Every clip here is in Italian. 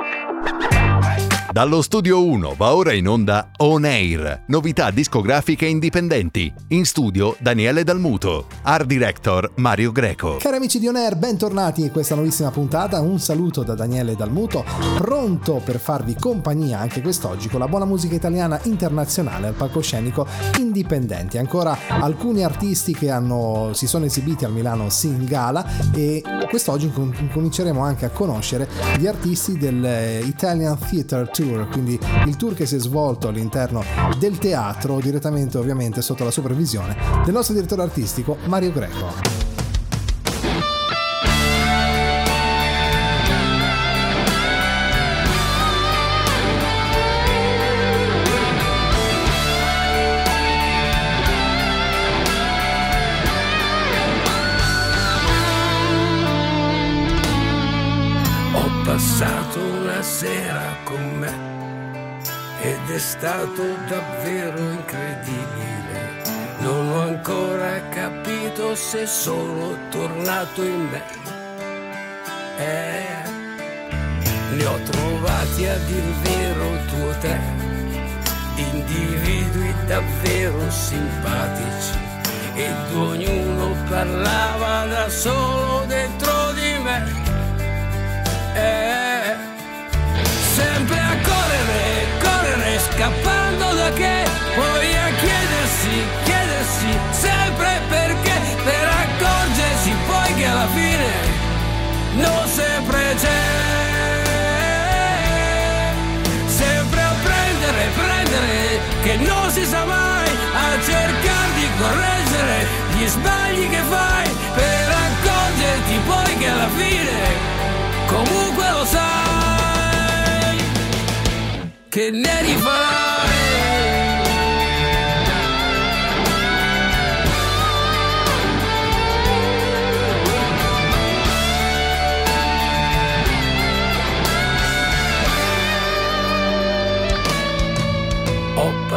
Ha ha Dallo studio 1 va ora in onda On Air, novità discografiche indipendenti. In studio Daniele Dalmuto, art director Mario Greco. Cari amici di On Air, bentornati in questa nuovissima puntata. Un saluto da Daniele Dalmuto, pronto per farvi compagnia anche quest'oggi con la buona musica italiana internazionale al palcoscenico indipendenti. Ancora alcuni artisti che hanno, si sono esibiti al Milano Singala e quest'oggi cominceremo anche a conoscere gli artisti dell'Italian Theatre Tour, quindi il tour che si è svolto all'interno del teatro, direttamente ovviamente sotto la supervisione del nostro direttore artistico Mario Greco. Stato davvero incredibile. Non ho ancora capito se sono tornato in me. Eh, li ho trovati a dir vero due o tre, individui davvero simpatici ed ognuno parlava da solo dentro sempre c'è. Sempre a prendere, prendere, che non si sa mai, a cercare di correggere gli sbagli che fai, per accorgerti poi che alla fine comunque lo sai che ne rifarai.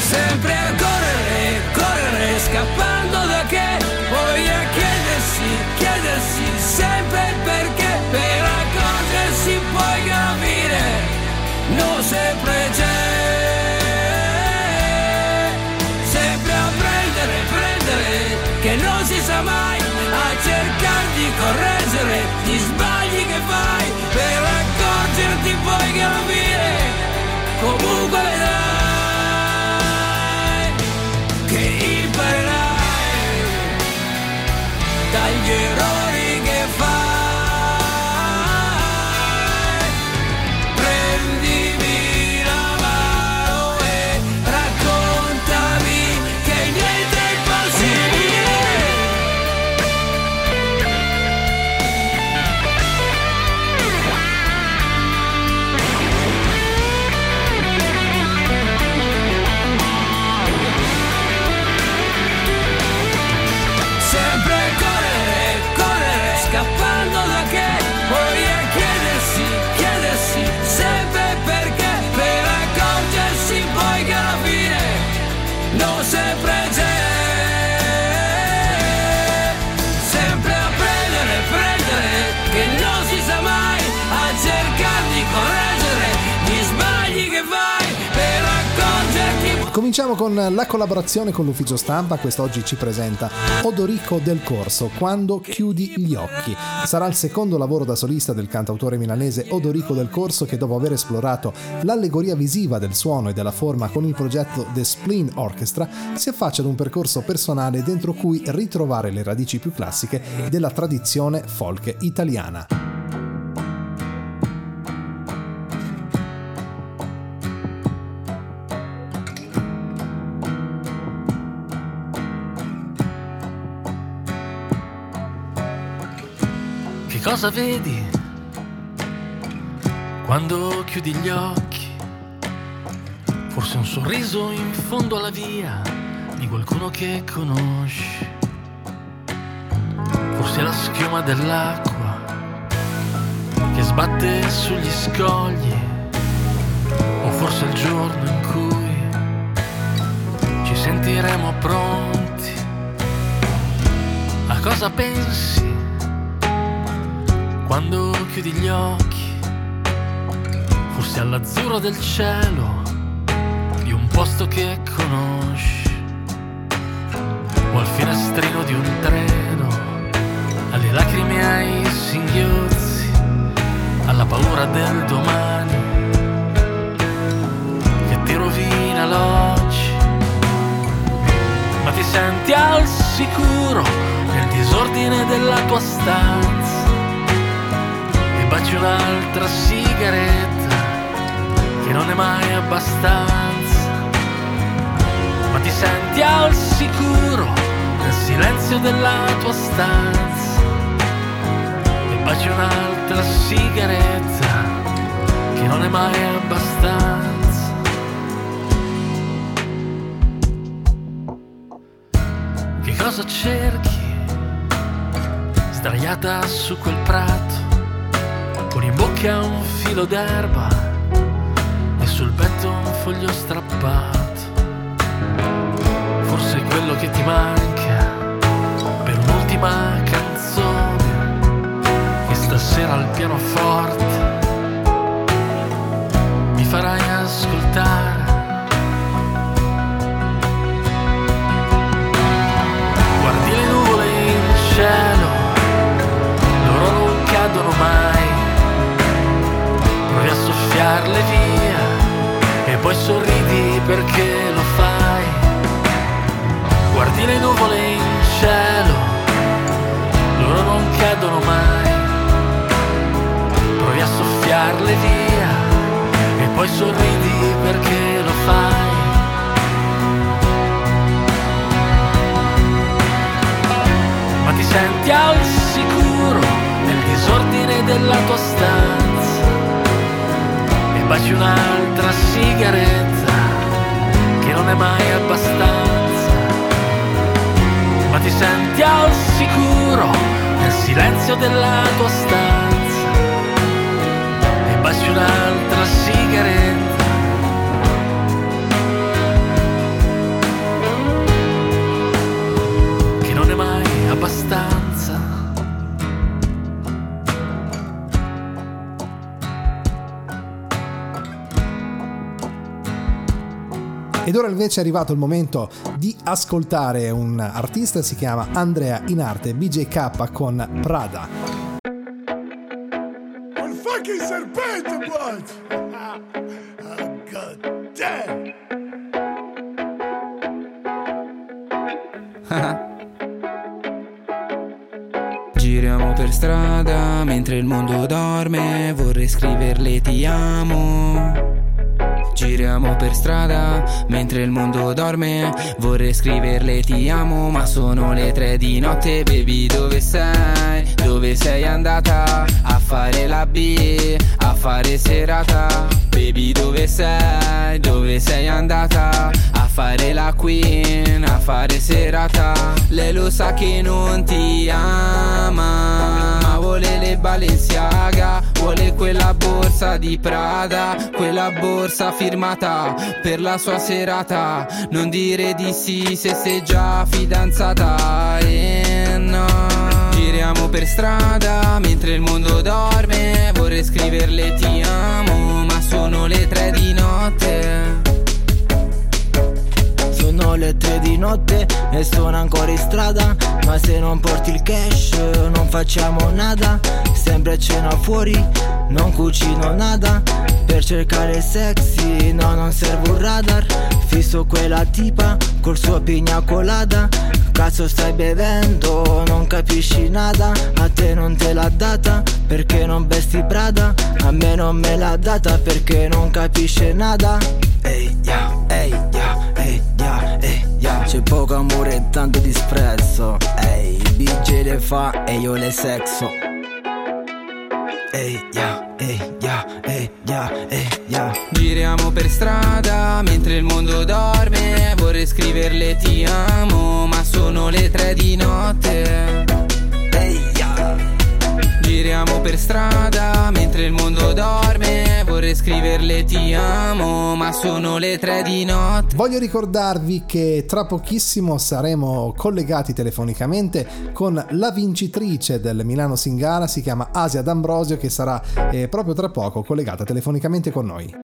Sempre a correre, correre, scappando Cominciamo con la collaborazione con l'ufficio stampa, quest'oggi ci presenta Odorico del Corso, Quando chiudi gli occhi. Sarà il secondo lavoro da solista del cantautore milanese Odorico del Corso che dopo aver esplorato l'allegoria visiva del suono e della forma con il progetto The Spleen Orchestra si affaccia ad un percorso personale dentro cui ritrovare le radici più classiche della tradizione folk italiana. Cosa vedi? Quando chiudi gli occhi, forse un sorriso in fondo alla via di qualcuno che conosci. Forse la schiuma dell'acqua che sbatte sugli scogli, o forse il giorno in cui ci sentiremo pronti. A cosa pensi quando chiudi gli occhi? Forse all'azzurro del cielo di un posto che conosci, o al finestrino di un treno, alle lacrime ai singhiozzi, alla paura del domani che ti rovina l'oggi, ma ti senti al sicuro nel disordine della tua stanza baci un'altra sigaretta che non è mai abbastanza, ma ti senti al sicuro nel silenzio della tua stanza e baci un'altra sigaretta che non è mai abbastanza. Che cosa cerchi? Sdraiata su quel prato, bocca un filo d'erba e sul petto un foglio strappato. Forse è quello che ti manca per un'ultima canzone che stasera al pianoforte mi farai ascoltare. Guardi le nuvole in cielo, Soffiarle via e poi sorridi perché lo fai. Guardi le nuvole in cielo, loro non cadono mai. Provi a soffiarle via e poi sorridi perché lo fai. Ma ti senti al sicuro nel disordine della tua stanza baci un'altra sigaretta che non è mai abbastanza. Ma ti senti al sicuro nel silenzio della tua stanza e baci un'altra sigaretta. Ed ora invece è arrivato il momento di ascoltare un artista, si chiama Andrea Inarte, BJK con Prada. Un fucking serpente, boys! oh, god damn! Giriamo per strada mentre il mondo dorme, vorrei scriverle ti amo. Giriamo per strada mentre il mondo dorme, vorrei scriverle ti amo, ma sono le tre di notte, baby dove sei? Dove sei andata? A fare la B, a fare serata. Baby dove sei? Dove sei andata? A fare la queen, a fare serata. Lei lo sa che non ti ama, ma vuole le Balenciaga, vuole quella borsa di Prada, quella borsa firmata per la sua serata. Non dire di sì se sei già fidanzata. E no. Giriamo per strada mentre il mondo dorme, vorrei scriverle ti amo, ma sono le tre di notte. Sono le tre di notte e sono ancora in strada Ma se non porti il cash non facciamo nada Sempre cena fuori, non cucino nada. Per cercare sexy, no non serve un radar. Fisso quella tipa col suo pigna colada Cazzo stai bevendo, non capisci nada. A te non te l'ha data perché non vesti Prada? A me non me l'ha data perché non capisce nada. Ehi, yeah, ehi, yeah, ehi, yeah, ehi, yeah. C'è poco amore e tanto disprezzo. Ehi, il BJ le fa e io le sexo ehi, yeah, ehi, yeah, ehi, yeah, ehi, yeah. Giriamo per strada mentre il mondo dorme. Vorrei scriverle ti amo, ma sono le tre di notte. Ehi, yeah. Giriamo per strada mentre il mondo dorme. Scriverle ti amo, ma sono le tre di notte. Voglio ricordarvi che tra pochissimo saremo collegati telefonicamente con la vincitrice del Milano Singara, si chiama Asia D'Ambrosio, che sarà eh, proprio tra poco collegata telefonicamente con noi.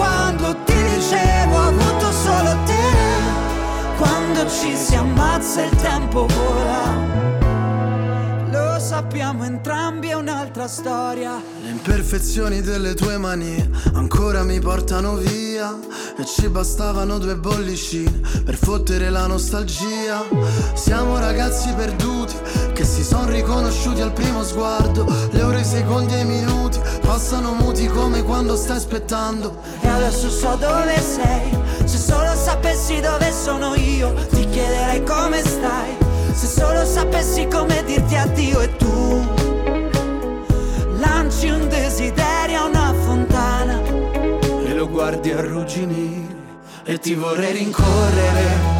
Quando ti dicevo ho avuto solo te? Quando ci si ammazza il tempo vola. Lo sappiamo entrambi è un'altra storia. Le imperfezioni delle tue mani ancora mi portano via E ci bastavano due bollicine per fottere la nostalgia Siamo ragazzi perduti che si son riconosciuti al primo sguardo Le ore, i secondi e i minuti passano muti come quando stai aspettando E adesso so dove sei. Se solo sapessi dove sono io, ti chiederei come stai. Se solo sapessi come dirti addio e tu lanci un desiderio a una fontana. E lo guardi arrugginire e ti vorrei rincorrere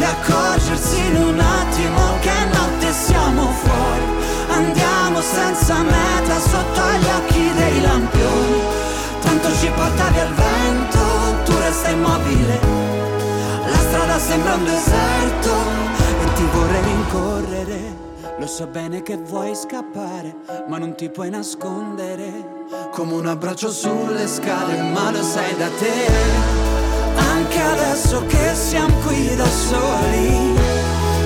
E accorgersi in un attimo che notte siamo fuori Andiamo senza meta sotto agli occhi dei lampioni Tanto ci porta via il vento, tu resta immobile La strada sembra un deserto E ti vorrei rincorrere. Lo so bene che vuoi scappare, ma non ti puoi nascondere. Come un abbraccio sulle scale ma lo sai da te Anche adesso che siamo qui da soli.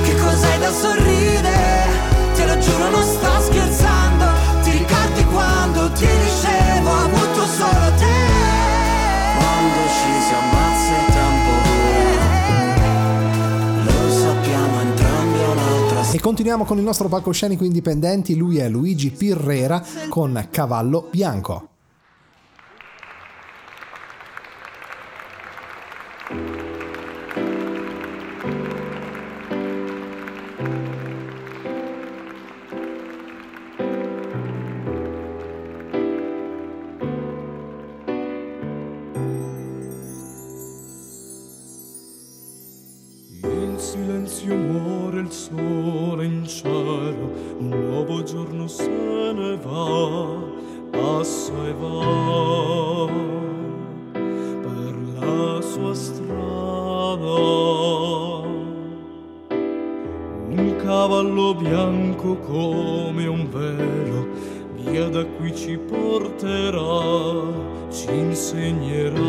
Che cos'hai da sorridere? Te lo giuro non sto scherzando Ti ricordi quando ti dicevo ho avuto solo te Quando ci si ammazza il tempo vola Lo sappiamo entrambi un'altra E continuiamo con il nostro palcoscenico indipendenti, lui è Luigi Pirrera con Cavallo Bianco. Sole in cielo, un nuovo giorno se ne va, passa e va per la sua strada. Un cavallo bianco come un velo, via da qui ci porterà, ci insegnerà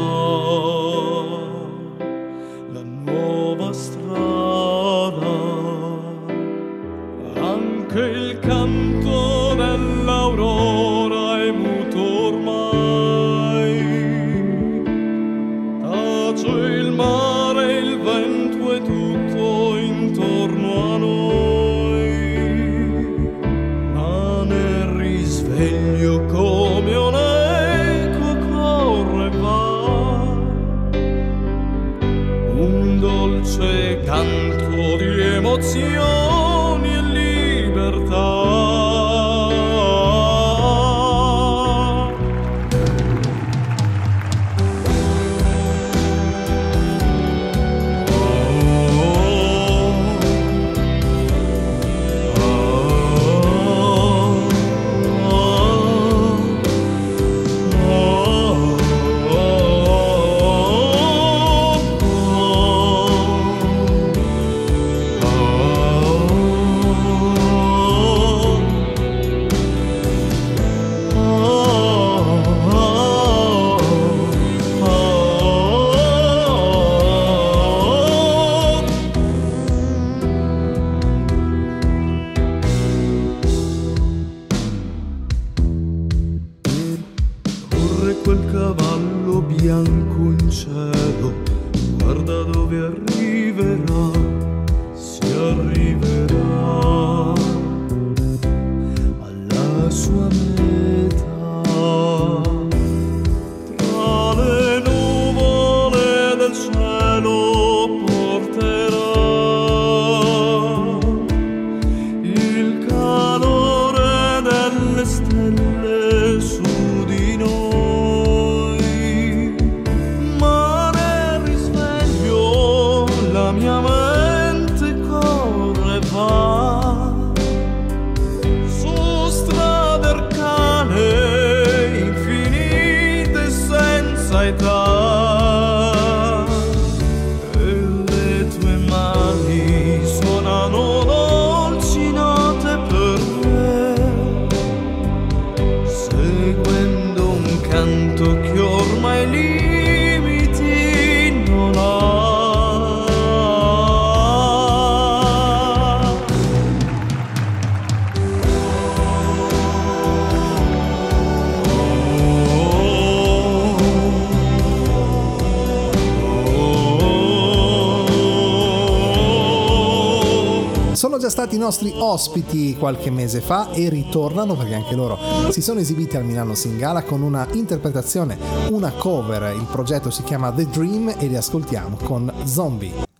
stati i nostri ospiti qualche mese fa e ritornano perché anche loro si sono esibiti al Milano Singala con una interpretazione, una cover. Il progetto si chiama The Dream e li ascoltiamo con Zombie.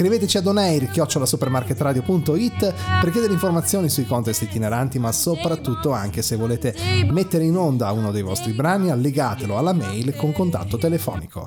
Scriveteci ad onair chiocciolasupermarketradio.it per chiedere informazioni sui contest itineranti, ma soprattutto anche se volete mettere in onda uno dei vostri brani, allegatelo alla mail con contatto telefonico.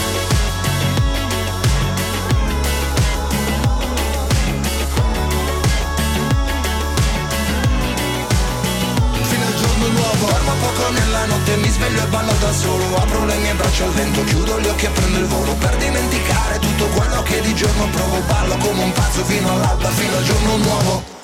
e ballo da solo Apro le mie braccia al vento, chiudo gli occhi e prendo il volo. Per dimenticare tutto quello che di giorno provo Ballo come un pazzo fino all'alba, fino al giorno nuovo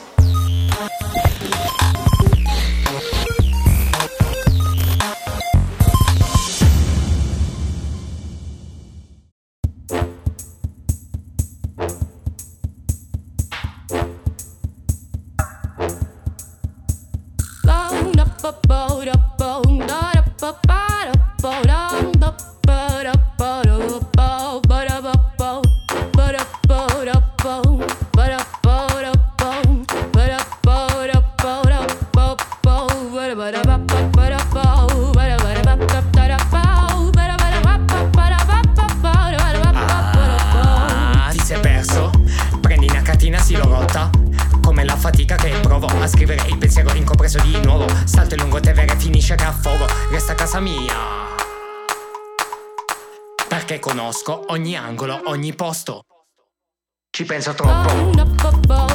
penso troppo.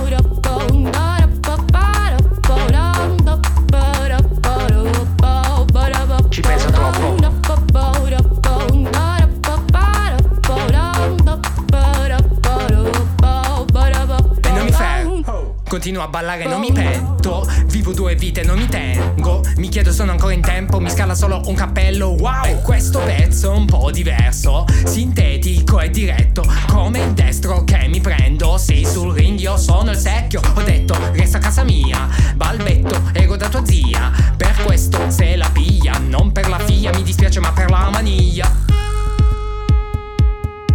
Continuo a ballare, non mi pento. Vivo due vite, non mi tengo. Mi chiedo, sono ancora in tempo. Mi scala solo un cappello. Wow, questo pezzo è un po' diverso. Sintetico e diretto. Come il destro che mi prendo. Sei sul ring, io sono il secchio. Ho detto, resta a casa mia. Balbetto, ero da tua zia. Per questo se la piglia. Non per la figlia, mi dispiace, ma per la maniglia.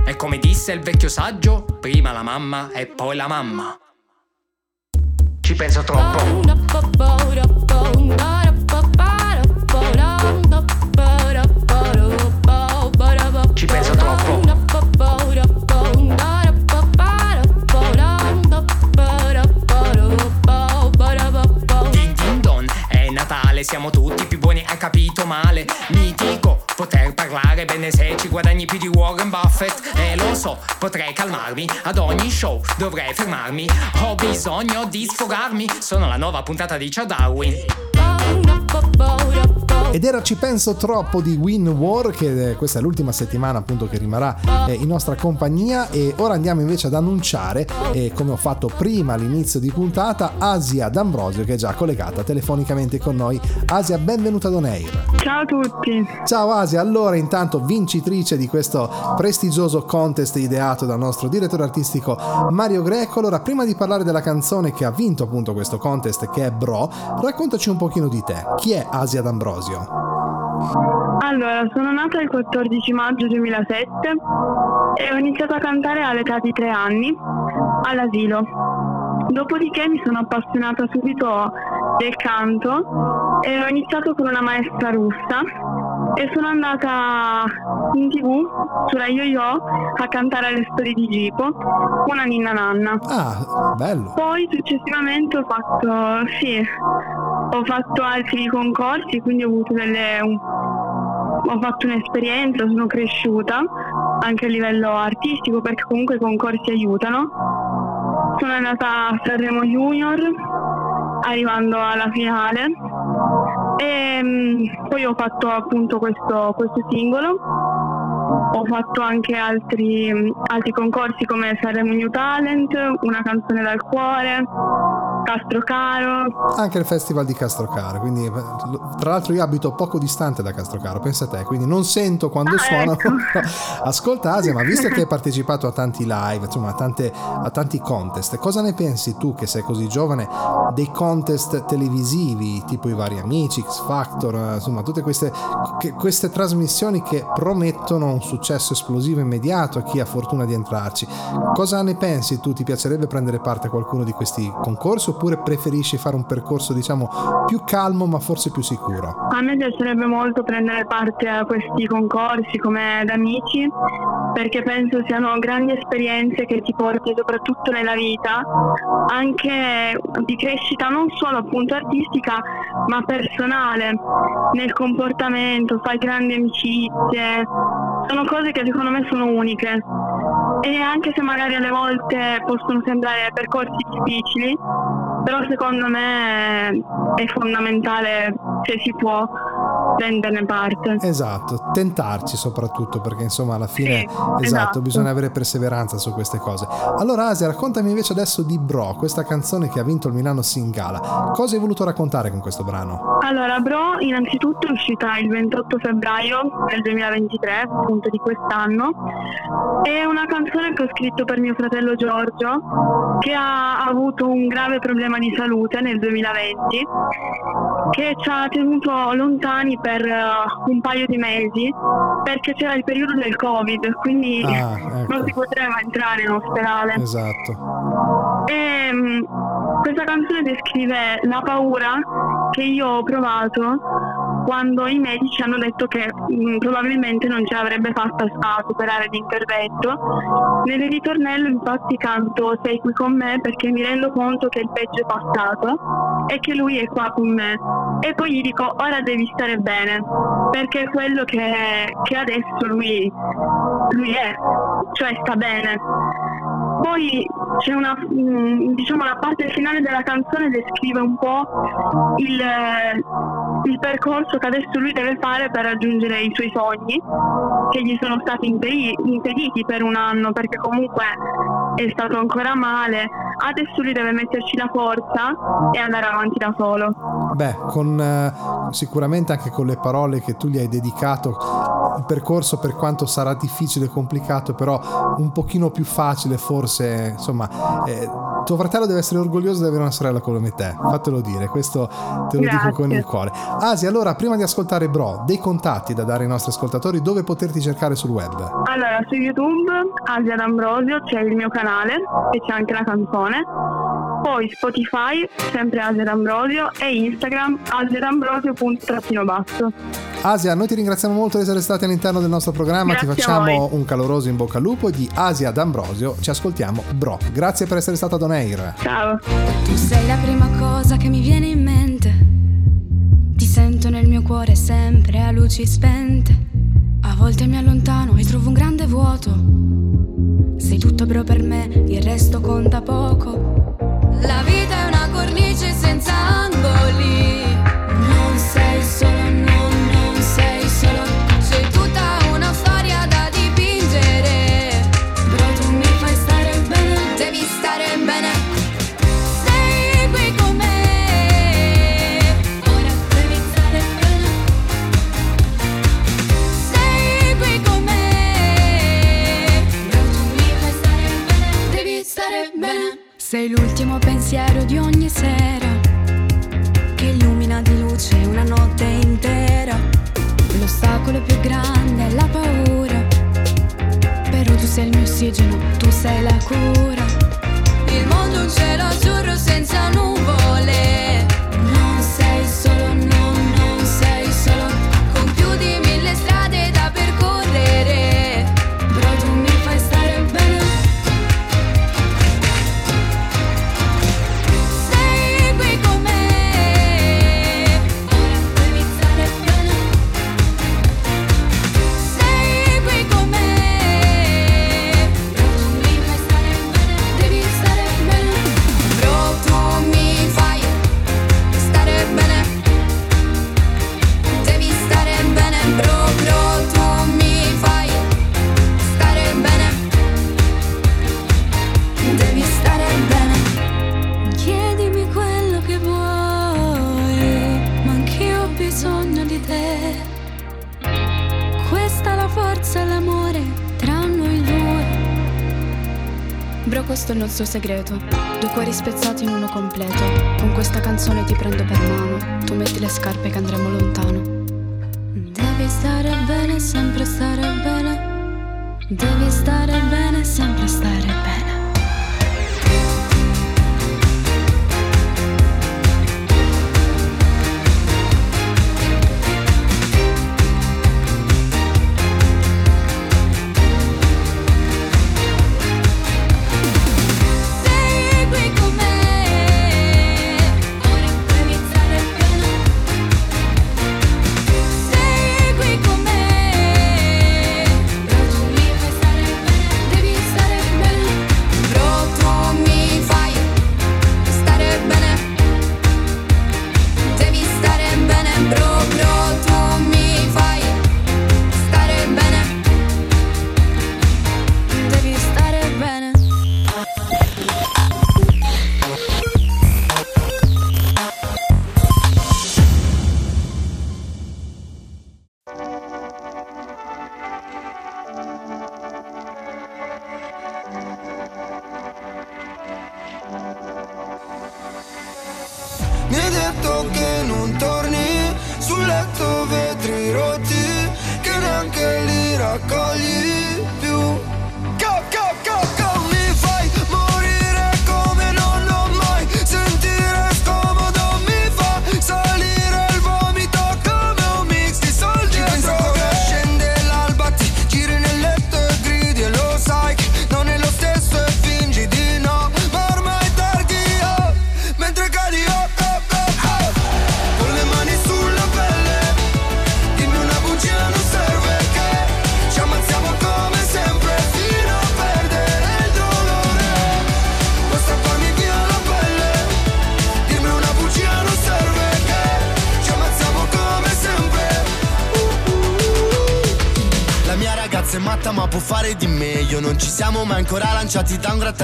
E come disse il vecchio saggio, prima la mamma e poi la mamma. Ci penso troppo. Siamo tutti più buoni, hai capito male. Mitico, poter parlare bene se ci guadagni più di Warren Buffett. E lo so, potrei calmarmi, ad ogni show dovrei fermarmi. Ho bisogno di sfogarmi, sono la nuova puntata di Ciao Darwin. Ed era Ci penso troppo di Win War, che eh, questa è l'ultima settimana appunto che rimarrà eh, in nostra compagnia e ora andiamo invece ad annunciare, eh, come ho fatto prima all'inizio di puntata, Asia D'Ambrosio che è già collegata telefonicamente con noi. Asia, benvenuta ad On Air. Ciao a tutti. Ciao Asia, allora intanto vincitrice di questo prestigioso contest ideato dal nostro direttore artistico Mario Greco. Allora, prima di parlare della canzone che ha vinto appunto questo contest che è Bro, raccontaci un pochino di te. Chi è Asia D'Ambrosio? Allora, sono nata il 14 maggio 2007 e ho iniziato a cantare all'età di tre anni all'asilo. Dopodiché mi sono appassionata subito del canto e ho iniziato con una maestra russa e sono andata in tv sulla Yo-Yo a cantare alle storie di Gipo, una ninna nanna. Ah, bello. Poi successivamente ho fatto, sì, ho fatto altri concorsi, quindi ho avuto delle, ho fatto un'esperienza, sono cresciuta anche a livello artistico perché comunque i concorsi aiutano. Sono andata a Sanremo Junior arrivando alla finale e mm, poi ho fatto appunto questo, questo singolo. Ho fatto anche altri, mm, altri concorsi come Sanremo New Talent, Una canzone dal cuore, Castrocaro. Anche il festival di Castrocaro, quindi eh, tra l'altro io abito poco distante da Castrocaro, pensa a te, quindi non sento quando Ah, suonano. ecco. Ascolta Asia, ma visto che hai partecipato a tanti live, insomma a, tante- a tanti contest, cosa ne pensi tu che sei così giovane dei contest televisivi, tipo i vari amici, X Factor, eh, insomma tutte queste, queste trasmissioni che promettono un successo esplosivo immediato a chi ha fortuna di entrarci. Cosa ne pensi tu? Ti piacerebbe prendere parte a qualcuno di questi concorsi oppure preferisci fare un percorso diciamo più calmo ma forse più sicuro? A me piacerebbe molto prendere parte a questi concorsi come ad amici perché penso siano grandi esperienze che ti porti soprattutto nella vita, anche di crescita non solo appunto artistica ma personale, nel comportamento, fai grandi amicizie, sono cose che secondo me sono uniche. E anche se magari alle volte possono sembrare percorsi difficili, però secondo me è fondamentale se si può prenderne parte. Esatto, tentarci soprattutto perché insomma alla fine Sì, esatto, esatto. bisogna avere perseveranza su queste cose. Allora Asia, raccontami invece adesso di Bro, questa canzone che ha vinto il Milano Singala. Cosa hai voluto raccontare con questo brano? Allora, Bro innanzitutto è uscita il 28 febbraio del 2023, appunto di quest'anno. È una canzone che ho scritto per mio fratello Giorgio, che ha avuto un grave problema di salute nel 2020, che ci ha tenuto lontani per eh, un paio di mesi, perché c'era il periodo del Covid, quindi Ah, ecco. non si poteva entrare in ospedale. Esatto. E mm, questa canzone descrive la paura che io ho provato quando i medici hanno detto che mm, probabilmente non ce l'avrebbe fatta a superare l'intervento. Nel ritornello infatti canto Sei qui con me perché mi rendo conto che il peggio è passato e che lui è qua con me. E poi gli dico ora devi stare bene perché è quello che, che adesso lui, lui è, cioè sta bene. Poi c'è una, mm, diciamo, la parte finale della canzone descrive un po' il, il percorso che adesso lui deve fare per raggiungere i suoi sogni, che gli sono stati impedi- impediti per un anno perché comunque è stato ancora male. Adesso lui deve metterci la forza e andare avanti da solo. Beh, con eh, sicuramente anche con le parole che tu gli hai dedicato, il percorso per quanto sarà difficile e complicato, però un pochino più facile forse, insomma, eh, tuo fratello deve essere orgoglioso di avere una sorella come te, fatelo dire, questo te lo dico Grazie. con il cuore. Asia, allora prima di ascoltare Bro, dei contatti da dare ai nostri ascoltatori, dove poterti cercare sul web? Allora, su YouTube, Asia D'Ambrosio, c'è il mio canale e c'è anche la canzone. Poi Spotify, sempre Asia D'Ambrosio, e Instagram asiadambrosio.basso. Asia, noi ti ringraziamo molto di essere stati all'interno del nostro programma, Grazie ti facciamo un caloroso in bocca al lupo di Asia D'Ambrosio, ci ascoltiamo Bro. Grazie per essere stato ad On Air. Ciao. Tu sei la prima cosa che mi viene in mente. Ti sento nel mio cuore sempre a luci spente. A volte mi allontano e trovo un grande vuoto. Sei tutto bro per me, il resto conta poco. La vita è una cornice senza angoli. Non sei solo, no, pensiero di ogni sera che illumina di luce una notte intera. L'ostacolo più grande è la paura. Però tu sei il mio ossigeno, tu sei la cura. Il mondo è un cielo azzurro questo segreto. Due cuori spezzati in uno completo. Con questa canzone ti prendo per mano. Tu metti le scarpe che andremo lontano. Devi stare bene, sempre stare bene. Devi stare bene, sempre stare bene.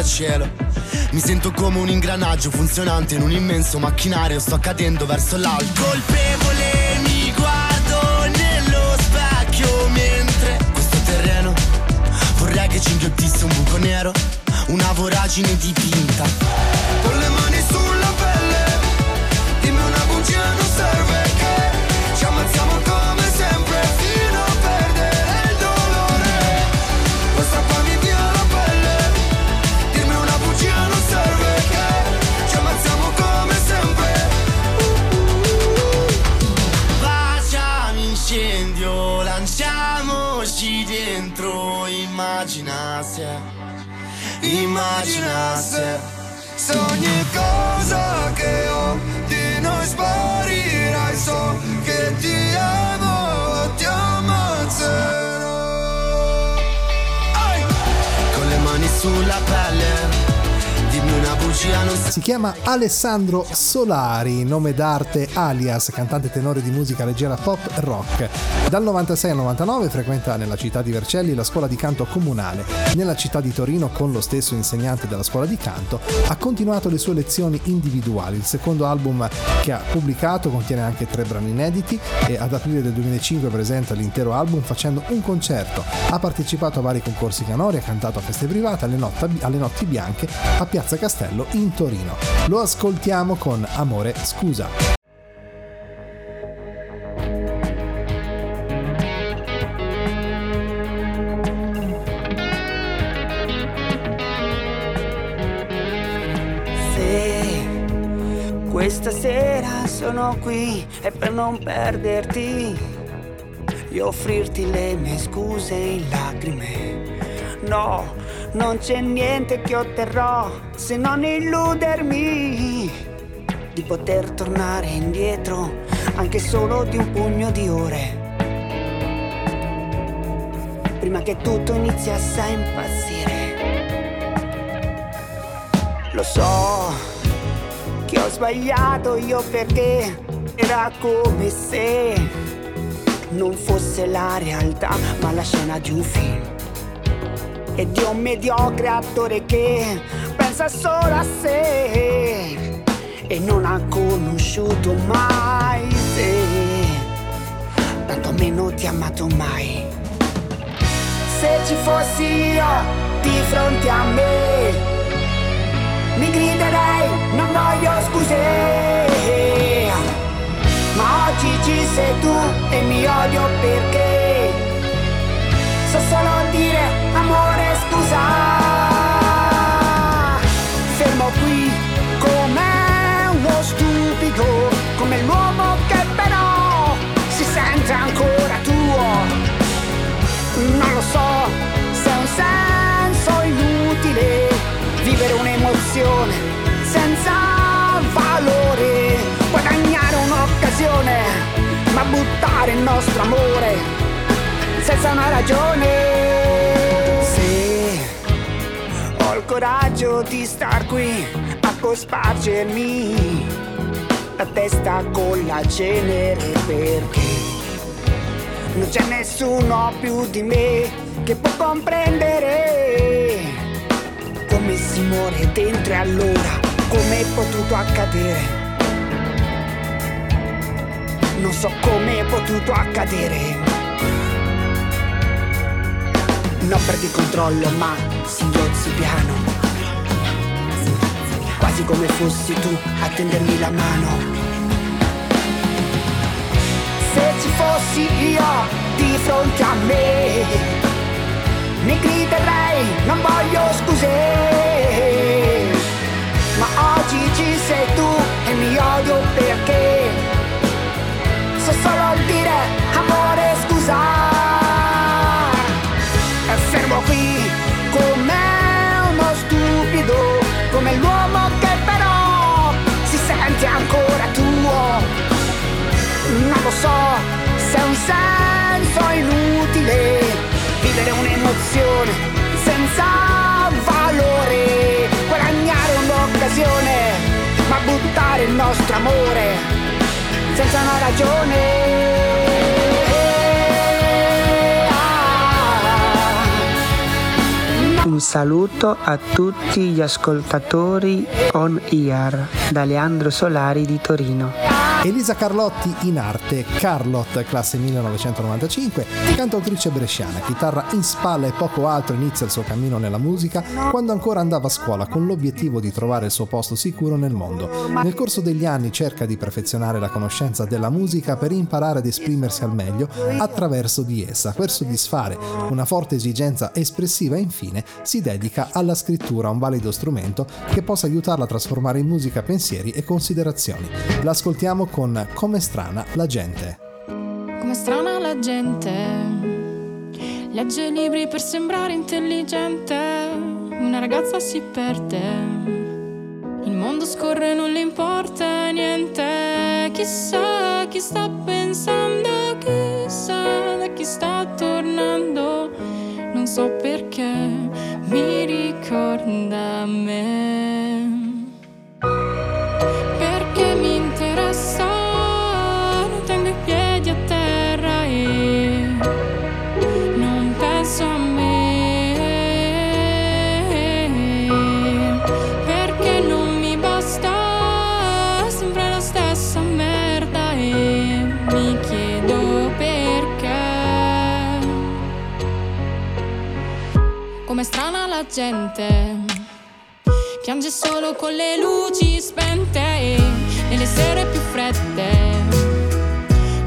Grattacielo Mi sento come un ingranaggio funzionante in un immenso macchinario. Sto cadendo verso l'alto. Colpevole mi guardo nello specchio Mentre questo terreno vorrei che ci inghiottisse un buco nero Una voragine dipinta. Con le mani immaginasse. Se ogni cosa che ho di noi sparirai So che ti amo, ti ammazzerò. Con le mani sulla pelle si chiama Alessandro Solari, nome d'arte alias, cantante tenore di musica leggera pop rock. Dal 96 al 99 frequenta nella città di Vercelli la scuola di canto comunale. Nella città di Torino, con lo stesso insegnante della scuola di canto, ha continuato le sue lezioni individuali. Il secondo album che ha pubblicato contiene anche tre brani inediti e ad aprile del 2005 presenta l'intero album facendo un concerto. Ha partecipato a vari concorsi canori, ha cantato a feste private, alle, notti, bianche, a Piazza Castello in Torino. Lo ascoltiamo con Amore Scusa. Questa sera sono qui e per non perderti e offrirti le mie scuse in lacrime. No, non c'è niente che otterrò se non illudermi di poter tornare indietro anche solo di un pugno di ore. Prima che tutto iniziasse a impazzire. Lo so che ho sbagliato io perché era come se non fosse la realtà ma la scena di un film e di un mediocre attore che pensa solo a sé e non ha conosciuto mai te, tanto meno ti ha amato mai. Se ci fossi io di fronte a me, mi griderei non voglio scuse. Ma oggi ci sei tu e mi odio perché so solo dire amore scusa amore senza una ragione. Se ho il coraggio di star qui a cospargermi la testa con la cenere perché non c'è nessuno più di me che può comprendere come si muore dentro e allora come è potuto accadere. Non so come è potuto accadere. Non perdi controllo ma singhozzi piano. Quasi come fossi tu a tendermi la mano. Se ci fossi io di fronte a me Mi griderei non voglio scuse Ma oggi ci sei tu e mi odio perché solo dire amore scusa fermo qui come uno stupido, come l'uomo che però si sente ancora tuo. Non lo so se è un senso inutile vivere un'emozione senza valore, guadagnare un'occasione, ma buttare il nostro amore senza una ragione. Un saluto a tutti gli ascoltatori on ear da Leandro Solari di Torino. Elisa Carlotti in arte, Carlot, classe 1995, cantautrice bresciana, chitarra in spalla e poco altro inizia il suo cammino nella musica quando ancora andava a scuola con l'obiettivo di trovare il suo posto sicuro nel mondo. Nel corso degli anni cerca di perfezionare la conoscenza della musica per imparare ad esprimersi al meglio attraverso di essa. Per soddisfare una forte esigenza espressiva infine si dedica alla scrittura, un valido strumento che possa aiutarla a trasformare in musica pensieri e considerazioni. L'ascoltiamo con Come strana la gente. Come strana la gente legge libri per sembrare intelligente, una ragazza si perde. Il mondo scorre, non le importa niente. Chissà chi sta pensando, chissà da chi sta tornando. Non so perché gente. Piange solo con le luci spente e nelle sere più fredde.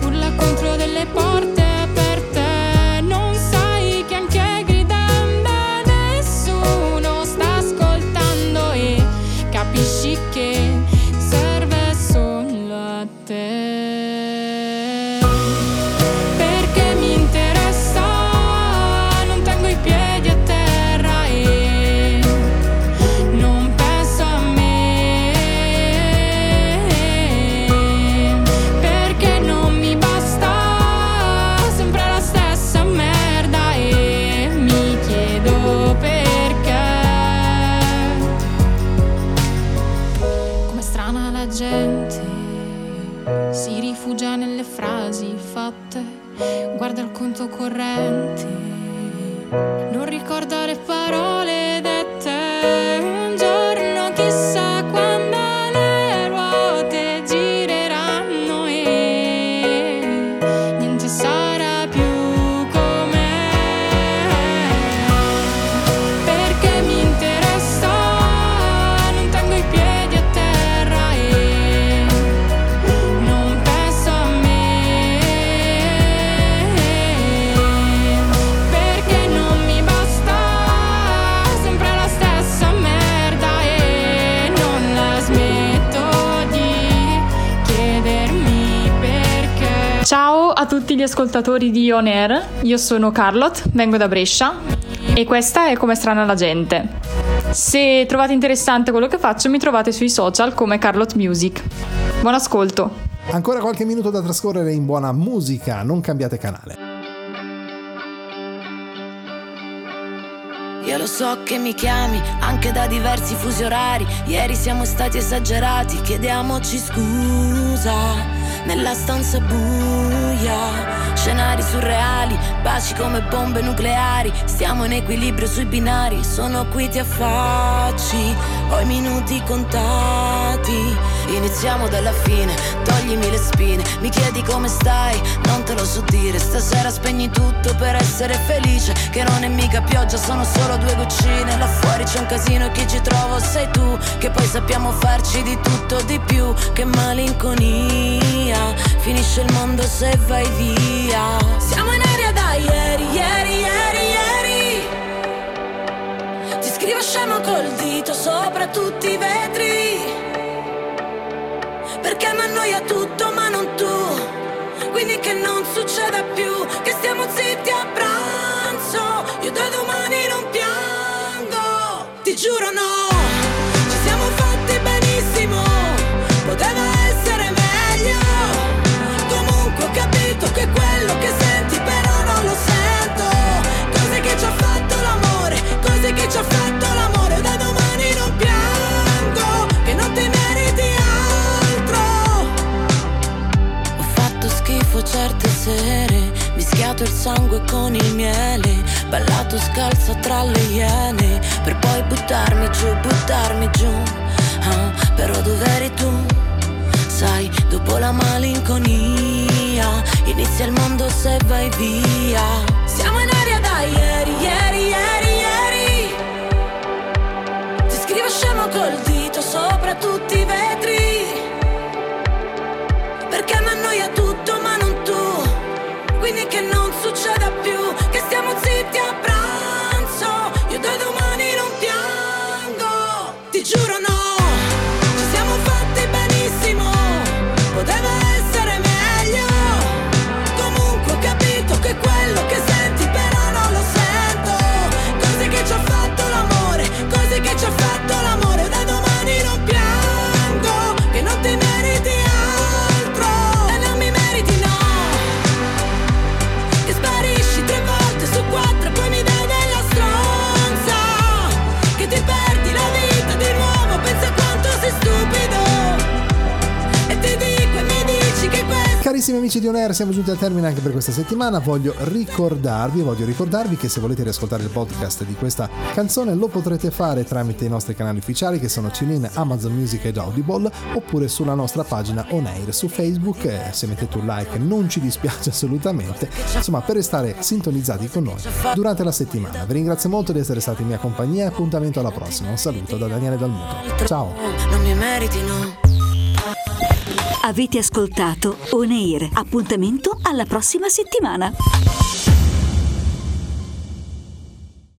Urla contro delle porte frasi fatte guarda il conto corrente non ricorda le parole ascoltatori di On Air, io sono Carlot, vengo da Brescia e questa è Come strana la gente. Se trovate interessante quello che faccio mi trovate sui social come Carlot Music. Buon ascolto! Ancora qualche minuto da trascorrere in buona musica, non cambiate canale. Io lo so che mi chiami anche da diversi fusi orari. Ieri siamo stati esagerati, chiediamoci scusa. Nella stanza buia, scenari surreali, baci come bombe nucleari. Stiamo in equilibrio sui binari, sono qui ti affacci. Ho i minuti contati. Iniziamo dalla fine, toglimi le spine. Mi chiedi come stai, non te lo so dire. Stasera spegni tutto per essere felice. Che non è mica pioggia, sono solo due goccine. Là fuori c'è un casino e chi ci trovo sei tu. Che poi sappiamo farci di tutto di più. Che malinconia. Finisce il mondo se vai via. Siamo in aria da ieri, ieri, ieri. Scrivo scemo col dito sopra tutti i vetri. Perché mi annoia tutto ma non tu Quindi che non succeda più Che stiamo zitti a pranzo Mischiato il sangue con il miele Ballato scalza tra le iene Per poi buttarmi giù, buttarmi giù. Ah, Però dov'eri tu? Sai, dopo la malinconia Inizia il mondo se vai via. Siamo in aria da ieri, ieri, ieri, ieri. Ti scrivo scemo col dito sopra tutti i vetri. Perché mi annoia tutto ma non tu. Quindi che non succeda più Carissimi amici di On Air, siamo giunti al termine anche per questa settimana. Voglio ricordarvi, voglio ricordarvi che se volete riascoltare il podcast di questa canzone lo potrete fare tramite i nostri canali ufficiali che sono TuneIn, Amazon Music ed Audible oppure sulla nostra pagina On Air su Facebook. Se mettete un like non ci dispiace assolutamente, insomma per restare sintonizzati con noi durante la settimana. Vi ringrazio molto di essere stati in mia compagnia appuntamento alla prossima. Un saluto da Daniele Dalmuto. Ciao! Non mi meriti, no. Avete ascoltato On Air. Appuntamento alla prossima settimana.